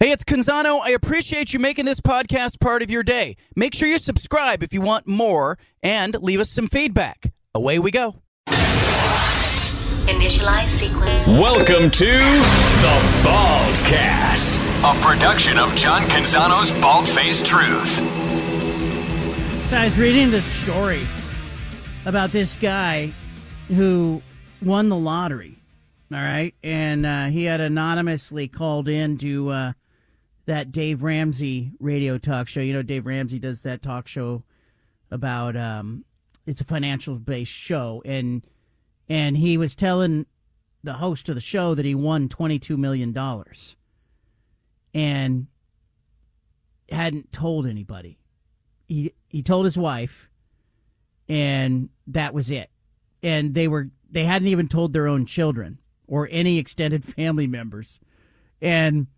Hey, it's Canzano. I appreciate you making this podcast part of your day. Make sure you subscribe if you want more and leave us some feedback. Away we go. Initialize sequence. Welcome to the Baldcast, a production of John Canzano's Bald Faced Truth. So I was reading this story about this guy who won the lottery. All right, and uh, he had anonymously called in to uh, that Dave Ramsey radio talk show. You know, Dave Ramsey does that talk show about um, it's a financial based show, and and he was telling the host of the show that he won twenty two million dollars, and hadn't told anybody. He he told his wife, and that was it. And they were they hadn't even told their own children or any extended family members, and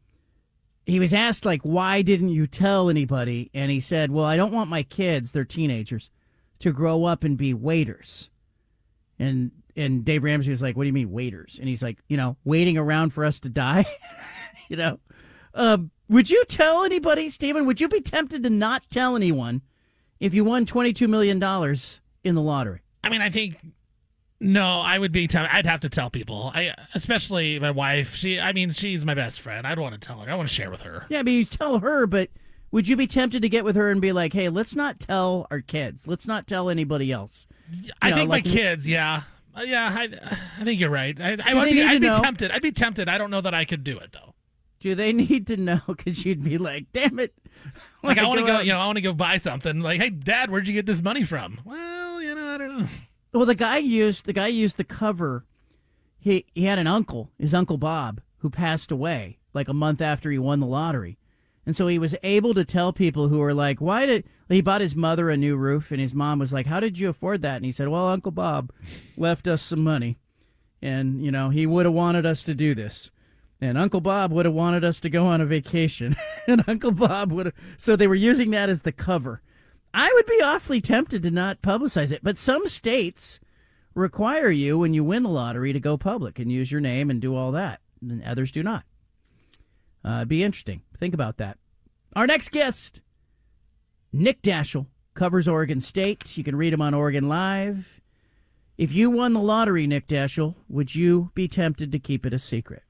he was asked like why didn't you tell anybody? And he said well i don't want my kids they're teenagers to grow up and be waiters. And and dave ramsey was like what do you mean waiters? And he's like you know waiting around for us to die you know? Um, would you tell anybody stephen? Would you be tempted to not tell anyone if you won 22 million dollars in the lottery? I mean, I think no, I would be. T- I'd have to tell people. I, especially my wife. She, I mean, she's my best friend. I'd want to tell her. I want to share with her. yeah but you tell her but would you be tempted to get with her and be like hey let's not tell our kids let's not tell anybody else I know, think like- my kids. Yeah, Uh, yeah. I, I think you're right. I, I would be, I'd be know? tempted. I'd be tempted. I don't know that I could do it though. do they need to know because you'd be like damn it Like I want to go. out- You know, I want to go buy something. Like, hey, Dad, where'd you get this money from? Well, you know, I don't know. Well, the guy used the guy used the cover. He he had an uncle, his uncle Bob, who passed away like a month after he won the lottery, and so he was able to tell people who were like, "Why did he bought his mother a new roof?" And his mom was like, "How did you afford that?" And he said, "Well, Uncle Bob left us some money, and you know he would have wanted us to do this." And Uncle Bob would have wanted us to go on a vacation. and Uncle Bob would have. So they were using that as the cover. I would be awfully tempted to not publicize it, but some states require you when you win the lottery to go public and use your name and do all that, and others do not. Uh, be interesting. Think about that. Our next guest, Nick Daschel, covers Oregon State. You can read him on Oregon Live. If you won the lottery, Nick Daschel, would you be tempted to keep it a secret?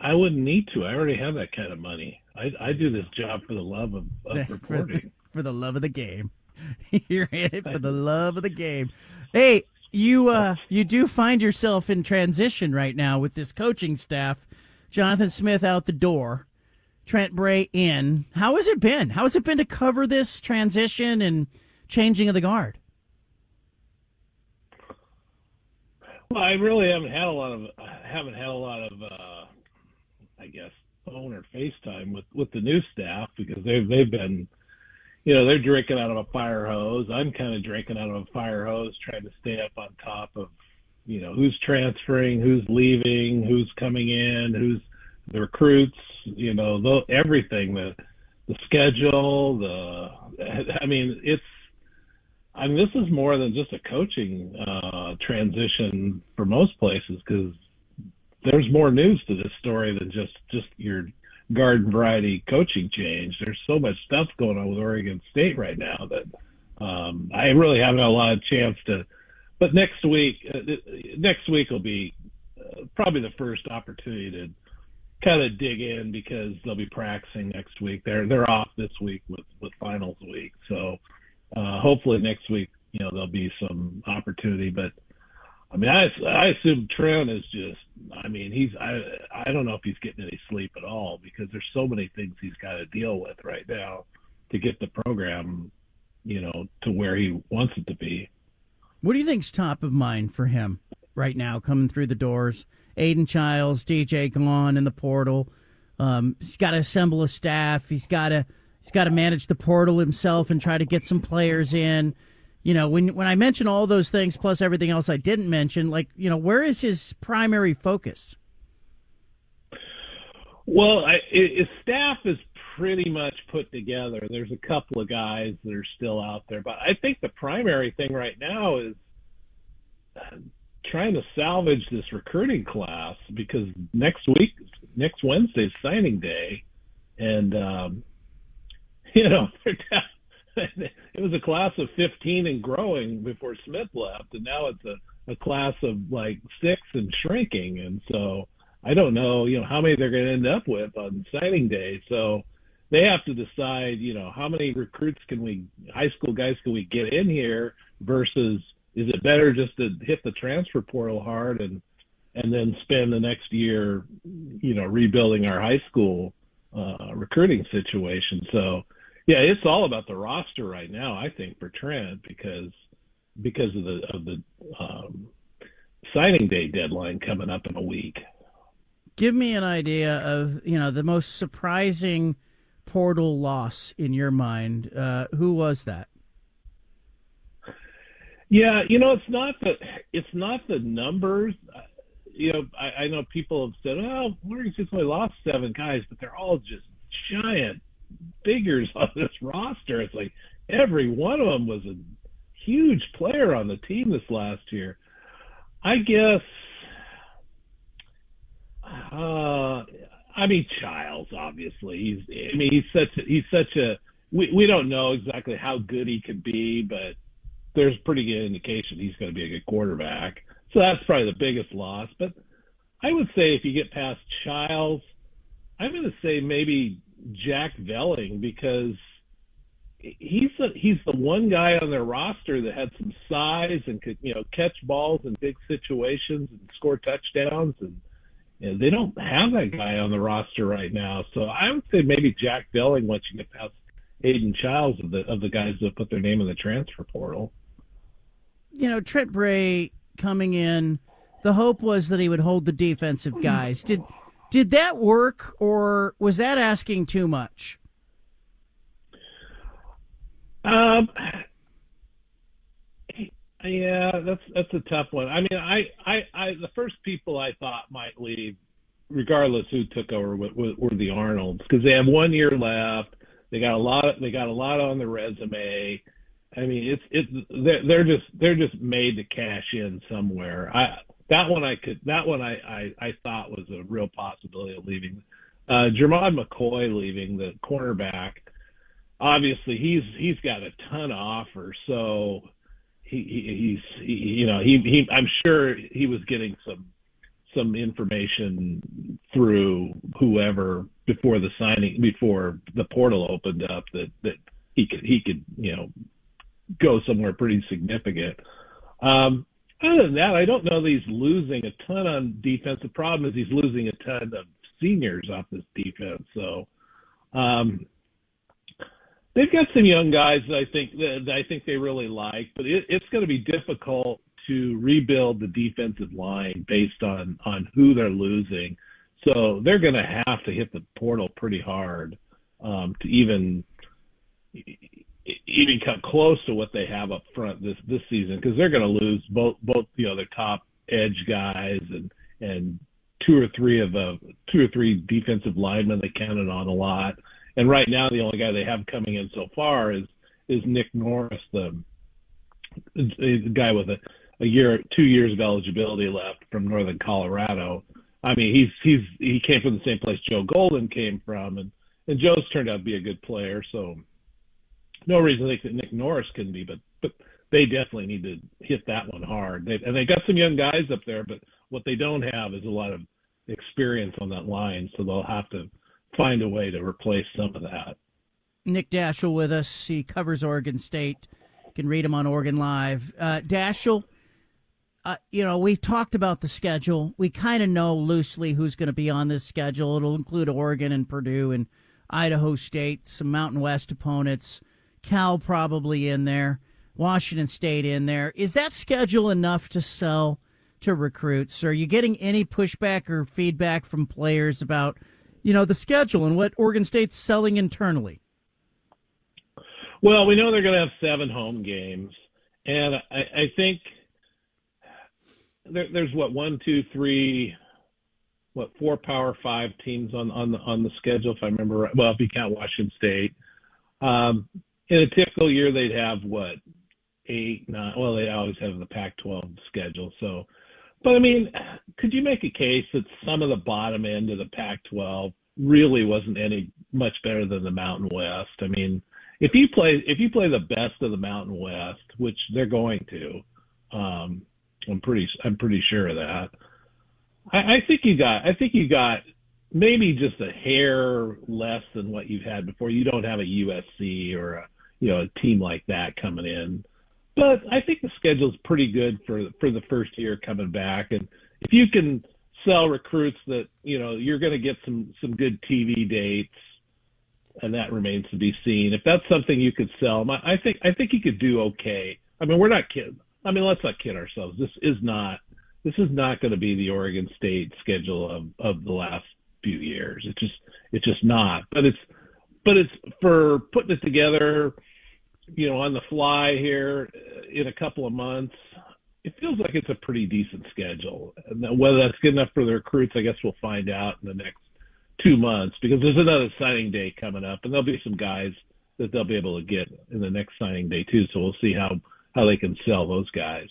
I wouldn't need to. I already have that kind of money. I, I do this job for the love of, of reporting. for the love of the game. You're in it for the love of the game. Hey, you uh you do find yourself in transition right now with this coaching staff. Jonathan Smith out the door, Trent Bray in. How has it been? How has it been to cover this transition and changing of the guard? Well, I really haven't had a lot of I haven't had a lot of uh, guess phone or FaceTime with with the new staff because they've they've been you know they're drinking out of a fire hose. I'm kind of drinking out of a fire hose, trying to stay up on top of you know who's transferring, who's leaving, who's coming in, who's the recruits. You know, the, everything the the schedule. The I mean, it's I mean, this is more than just a coaching uh, transition for most places because there's more news to this story than just just your garden variety coaching change. There's so much stuff going on with Oregon State right now that um, I really haven't had a lot of chance to. But next week, uh, next week will be uh, probably the first opportunity to kind of dig in because they'll be practicing next week. They're they're off this week with with finals week, so uh, hopefully next week, you know, there'll be some opportunity. But I mean, I, I assume Trent is just. I mean, he's. I I don't know if he's getting any sleep at all because there's so many things he's got to deal with right now to get the program, you know, to where he wants it to be. What do you think's top of mind for him right now, coming through the doors? Aidan Chiles, DJ gone in the portal. Um, he's got to assemble a staff. He's got to he's got to manage the portal himself and try to get some players in. You know, when when I mention all those things plus everything else I didn't mention, like you know, where is his primary focus? Well, I, his staff is pretty much put together. There's a couple of guys that are still out there, but I think the primary thing right now is uh, trying to salvage this recruiting class because next week next Wednesday's signing day, and um, you know it was a class of 15 and growing before Smith left, and now it's a, a class of like six and shrinking, and so I don't know, you know, how many they're going to end up with on signing day. So they have to decide, you know, how many recruits can we, high school guys, can we get in here versus is it better just to hit the transfer portal hard and and then spend the next year, you know, rebuilding our high school uh, recruiting situation. So, yeah, it's all about the roster right now. I think for Trent because because of the of the um, signing day deadline coming up in a week. Give me an idea of you know the most surprising portal loss in your mind. Uh, who was that? Yeah, you know, it's not the it's not the numbers. You know, I, I know people have said, "Oh, Oregon State's only lost seven guys," but they're all just giant figures on this roster. It's like every one of them was a huge player on the team this last year. I guess. Uh, I mean, Chiles obviously. He's. I mean, he's such. A, he's such a. We we don't know exactly how good he could be, but there's pretty good indication he's going to be a good quarterback. So that's probably the biggest loss. But I would say if you get past Chiles, I'm going to say maybe Jack Velling because he's the, he's the one guy on their roster that had some size and could you know catch balls in big situations and score touchdowns and you know, they don't have that guy on the roster right now. So I would say maybe Jack Velling once you get past Aidan Chiles of the of the guys that put their name in the transfer portal you know, Trent Bray coming in, the hope was that he would hold the defensive guys. Did did that work, or was that asking too much? Um, yeah, that's that's a tough one. I mean, I, I, I the first people I thought might leave, regardless who took over, were, were the Arnolds because they have one year left. They got a lot. Of, they got a lot on the resume. I mean, it's it's they're, they're just they're just made to cash in somewhere. I that one I could that one I I, I thought was a real possibility of leaving. Uh, Jermod McCoy leaving the cornerback. Obviously, he's he's got a ton of offers, so he, he he's he, you know he he I'm sure he was getting some some information through whoever before the signing before the portal opened up that that he could he could you know go somewhere pretty significant. Um, other than that, I don't know that he's losing a ton on defense. The problem is he's losing a ton of seniors off this defense. So um, they've got some young guys that I think that I think they really like, but it, it's going to be difficult to rebuild the defensive line based on on who they're losing. So they're going to have to hit the portal pretty hard um, to even even come close to what they have up front this this season because they're going to lose both both you know their top edge guys and and two or three of the two or three defensive linemen they counted on a lot. And right now the only guy they have coming in so far is is Nick Norris, the, the guy with a, a year two years of eligibility left from Northern Colorado. I mean he's he's he came from the same place Joe Golden came from and and Joe's turned out to be a good player so no reason to think that Nick Norris couldn't be, but but they definitely need to hit that one hard. They, and they got some young guys up there, but what they don't have is a lot of experience on that line, so they'll have to find a way to replace some of that. Nick Daschel with us. He covers Oregon State. You can read him on Oregon Live. Uh, Daschel, uh, you know, we've talked about the schedule. We kind of know loosely who's going to be on this schedule. It'll include Oregon and Purdue and Idaho State, some Mountain West opponents. Cal probably in there, Washington State in there. Is that schedule enough to sell to recruits? Are you getting any pushback or feedback from players about, you know, the schedule and what Oregon State's selling internally? Well, we know they're going to have seven home games, and I, I think there, there's what one, two, three, what four Power Five teams on on the on the schedule, if I remember right. Well, if you count Washington State, um, in a typical year, they'd have what eight, nine. Well, they always have the Pac-12 schedule, so but I mean, could you make a case that some of the bottom end of the Pac-12 really wasn't any much better than the Mountain West? I mean, if you play if you play the best of the Mountain West, which they're going to, um, I'm pretty I'm pretty sure of that. I, I think you got I think you got maybe just a hair less than what you've had before. You don't have a USC or a you know a team like that coming in, but I think the schedule's pretty good for for the first year coming back. And if you can sell recruits that you know you're going to get some some good TV dates, and that remains to be seen. If that's something you could sell, I think I think you could do okay. I mean, we're not kidding. I mean, let's not kid ourselves. This is not this is not going to be the Oregon State schedule of of the last few years. It's just it's just not. But it's but it's for putting it together, you know, on the fly here in a couple of months. It feels like it's a pretty decent schedule. And whether that's good enough for the recruits, I guess we'll find out in the next two months because there's another signing day coming up, and there'll be some guys that they'll be able to get in the next signing day too. So we'll see how how they can sell those guys.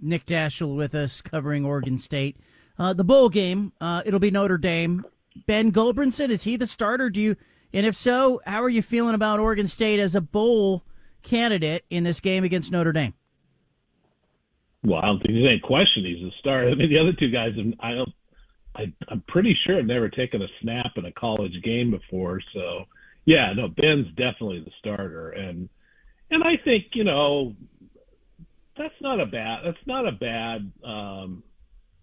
Nick Daschel with us covering Oregon State. Uh, the bowl game, uh, it'll be Notre Dame. Ben Gulbranson, is he the starter? Do you, and if so, how are you feeling about Oregon State as a bowl candidate in this game against Notre Dame? Well, I don't think there's any question he's a starter. I mean, the other two guys, I don't, I, I'm pretty sure have never taken a snap in a college game before. So, yeah, no, Ben's definitely the starter, and and I think you know that's not a bad that's not a bad um,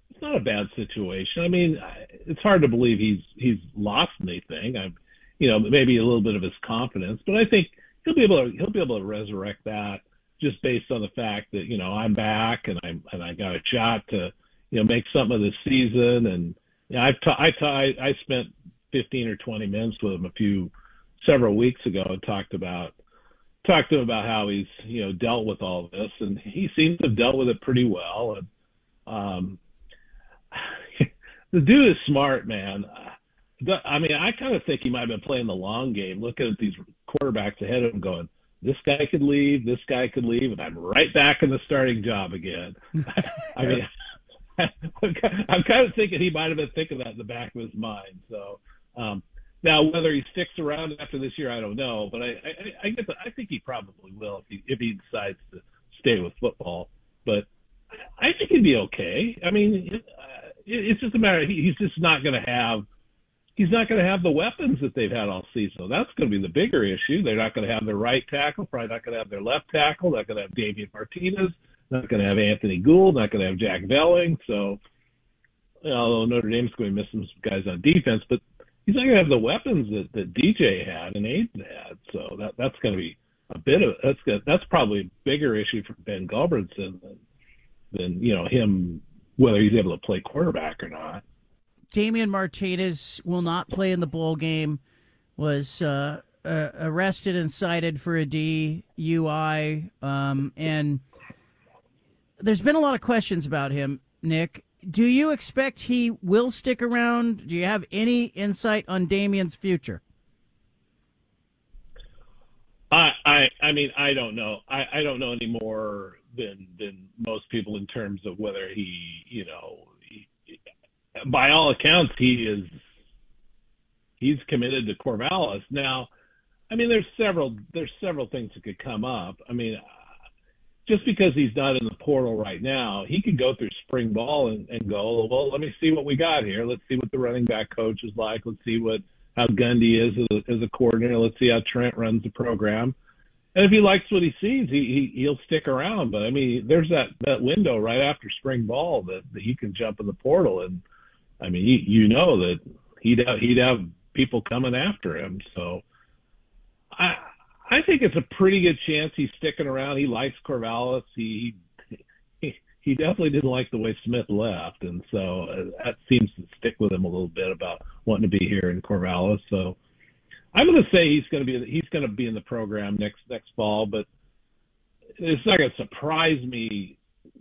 it's not a bad situation. I mean, it's hard to believe he's he's lost anything. I'm, you know, maybe a little bit of his confidence, but I think he'll be able to he'll be able to resurrect that just based on the fact that you know I'm back and I'm and I got a shot to you know make something of this season and you know, I've I spent 15 or 20 minutes with him a few several weeks ago and talked about talked to him about how he's you know dealt with all this, and he seems to have dealt with it pretty well. And um, the dude is smart, man. I mean, I kind of think he might have been playing the long game, looking at these quarterbacks ahead of him, going, "This guy could leave, this guy could leave, and I'm right back in the starting job again." I mean. I'm kind of thinking he might have been thinking that in the back of his mind. So, um, now, whether he sticks around after this year, I don't know, but I I, I guess I think he probably will if he if he decides to stay with football. But I think he'd be okay. I mean, it, uh, it's just a matter. He, he's just not going to have. He's not going to have the weapons that they've had all season. So that's going to be the bigger issue. They're not going to have their right tackle. Probably not going to have their left tackle. Not going to have Damien Martinez. Not going to have Anthony Gould. Not going to have Jack Velling. So, although Notre Dame's going to miss some guys on defense, but he's not going to have the weapons that, that DJ had and Aidan had. So that that's going to be a bit of that's good. That's probably a bigger issue for Ben Gulbranson than than you know him whether he's able to play quarterback or not. Damien Martinez will not play in the bowl game. Was uh, uh, arrested and cited for a DUI, um, and there's been a lot of questions about him, Nick do you expect he will stick around? Do you have any insight on Damien's future? I, I, I mean, I don't know. I, I don't know any more than than most people in terms of whether he, you know, by all accounts, he is he's committed to Corvallis. Now, I mean, there's several there's several things that could come up. I mean, just because he's not in the portal right now, he could go through spring ball and, and go, well, let me see what we got here. Let's see what the running back coach is like. Let's see what how Gundy is as a, as a coordinator. Let's see how Trent runs the program. And if he likes what he sees, he, he he'll stick around. But I mean, there's that that window right after spring ball that, that he can jump in the portal, and I mean, you, you know that he'd have, he'd have people coming after him. So I I think it's a pretty good chance he's sticking around. He likes Corvallis. He he, he definitely didn't like the way Smith left, and so uh, that seems to stick with him a little bit about wanting to be here in Corvallis. So I'm going to say he's going to be he's going to be in the program next next fall, but it's not going to surprise me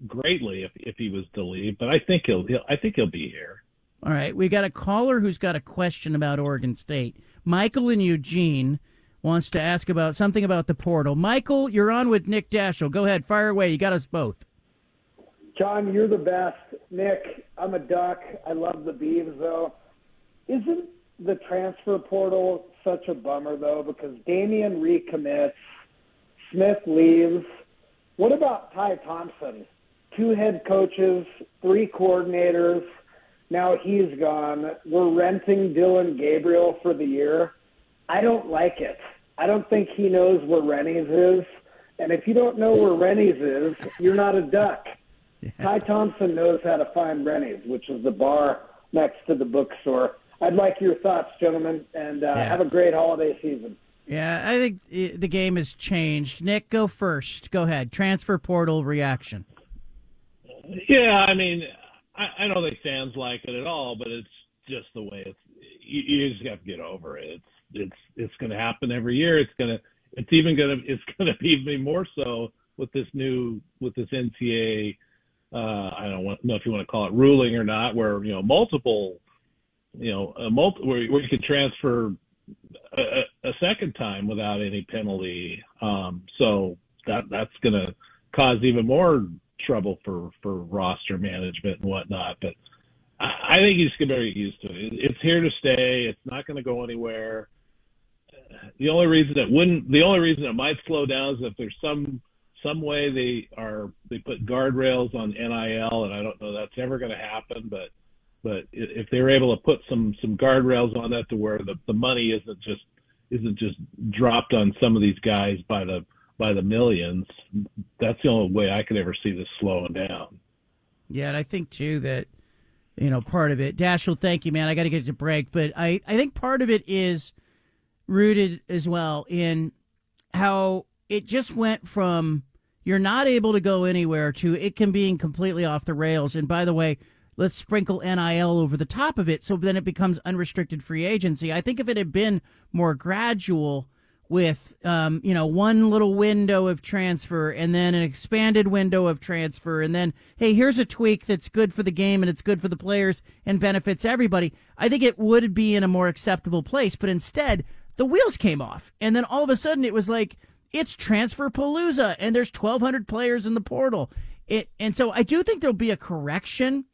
greatly if if he was to leave. But I think he'll, he'll I think he'll be here. All right, we got a caller who's got a question about Oregon State. Michael and Eugene wants to ask about something about the portal. Michael, you're on with Nick Daschel. Go ahead, fire away. You got us both. John, you're the best. Nick, I'm a duck. I love the Beavs, though. Isn't the transfer portal such a bummer, though? Because Damien recommits, Smith leaves. What about Ty Thompson? Two head coaches, three coordinators. Now he's gone. We're renting Dillon Gabriel for the year. I don't like it. I don't think he knows where Rennie's is. And if you don't know where Rennie's is, you're not a duck. Yeah. Ty Thompson knows how to find Rennie's, which is the bar next to the bookstore. I'd like your thoughts, gentlemen, and uh, yeah. have a great holiday season. Yeah, I think the game has changed. Nick, go first. Go ahead. Transfer portal reaction. Yeah, I mean, I, I don't think fans like it at all, but it's just the way it's. You, you just have to get over it. It's it's it's going to happen every year. It's going to it's even going to it's going to be even more so with this new with this NCAA. Uh, I don't know if you want to call it ruling or not, where you know multiple, you know, a multi, where, where you can transfer a, a second time without any penalty. Um, so that that's going to cause even more trouble for for roster management and whatnot. But I, I think he's going to get used to it. It's here to stay. It's not going to go anywhere. The only reason it wouldn't, the only reason it might slow down is if there's some some way they are they put guardrails on NIL, and I don't know that's ever going to happen, but but if they're able to put some some guardrails on that to where the the money isn't just isn't just dropped on some of these guys by the by the millions, that's the only way I could ever see this slowing down. Yeah, and I think too that you know part of it. Daschel, thank you, man. I got to get to break, but I I think part of it is rooted as well in how it just went from you're not able to go anywhere to it can being completely off the rails. And by the way, let's sprinkle NIL over the top of it so then it becomes unrestricted free agency. I think if it had been more gradual with um, you know one little window of transfer and then an expanded window of transfer. And then hey here's a tweak that's good for the game and it's good for the players and benefits everybody. I think it would be in a more acceptable place but instead the wheels came off. And then all of a sudden it was like it's transfer palooza and there's 1200 players in the portal. It, and so i do think there'll be a correction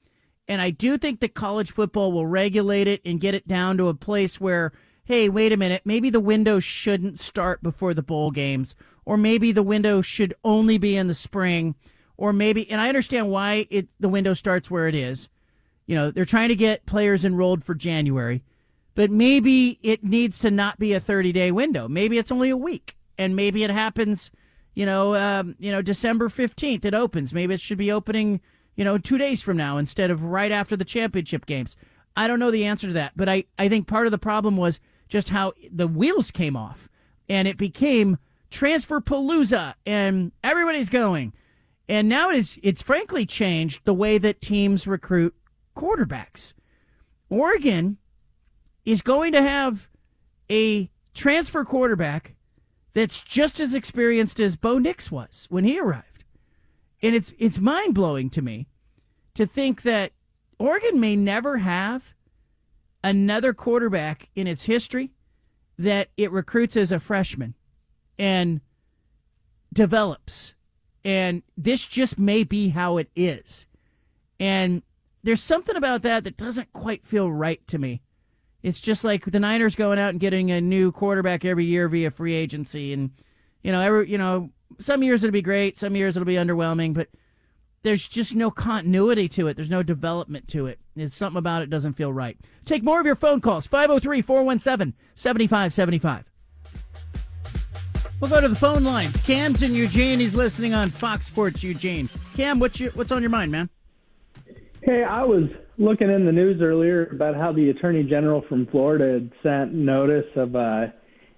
and i do think that college football will regulate it and get it down to a place where hey, wait a minute, maybe the window shouldn't start before the bowl games, or maybe the window should only be in the spring, or maybe, and I understand why it the window starts where it is. You know, they're trying to get players enrolled for January, but maybe it needs to not be a 30 day window. Maybe it's only a week, and maybe it happens, you know, um, you know, December 15th it opens. Maybe it should be opening, you know, two days from now instead of right after the championship games. I don't know the answer to that, but I, I think part of the problem was just how the wheels came off and it became transfer palooza and everybody's going. And now it's it's frankly changed the way that teams recruit quarterbacks. Oregon is going to have a transfer quarterback that's just as experienced as Bo Nix was when he arrived. And it's it's mind blowing to me to think that Oregon may never have another quarterback in its history that it recruits as a freshman and develops. And this just may be how it is. And there's something about that that doesn't quite feel right to me. It's just like the Niners going out and getting a new quarterback every year via free agency, and you know, every you know, some years it'll be great, some years it'll be underwhelming, but there's just no continuity to it. There's no development to it. It's something about it doesn't feel right. Take more of your phone calls 503 417 7575. We'll go to the phone lines. Cam's in Eugene. He's listening on Fox Sports Eugene. Cam, what's your, what's on your mind, man? Hey, I was looking in the news earlier about how the Attorney General from Florida had sent notice of uh,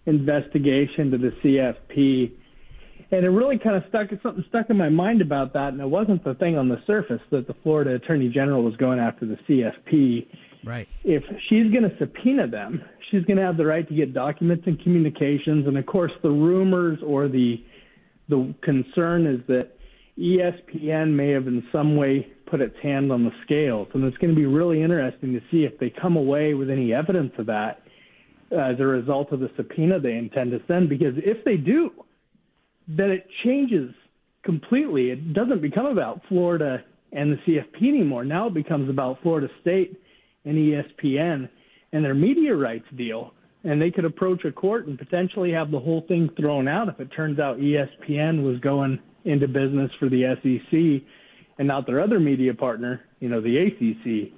investigation to the CFP and it really kind of stuck something stuck in my mind about that and it wasn't the thing on the surface that the Florida Attorney General was going after the CFP. Right. If she's going to subpoena them, she's going to have the right to get documents and communications and of course the rumors or the the concern is that ESPN may have in some way put its hand on the scales and it's going to be really interesting to see if they come away with any evidence of that uh, as a result of the subpoena they intend to send because if they do, that it changes completely. It doesn't become about Florida and the CFP anymore. Now it becomes about Florida State and ESPN and their media rights deal. And they could approach a court and potentially have the whole thing thrown out if it turns out ESPN was going into business for the SEC and not their other media partner, you know, the ACC.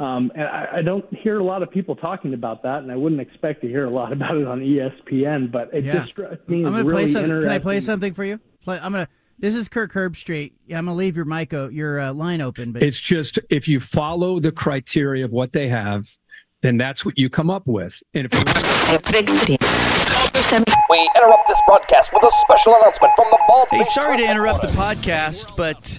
Um, and I, I don't hear a lot of people talking about that, and I wouldn't expect to hear a lot about it on ESPN. But it Yeah. just struck me I'm as gonna really play some. Can I play something for you? Play. I'm gonna. This is Kirk Herbstreit. Yeah, I'm gonna leave your mic, o- your uh, line open. But It's just if you follow the criteria of what they have, then that's what you come up with. And if you We interrupt this broadcast with a special announcement from the Bald Hey, sorry to interrupt the podcast, but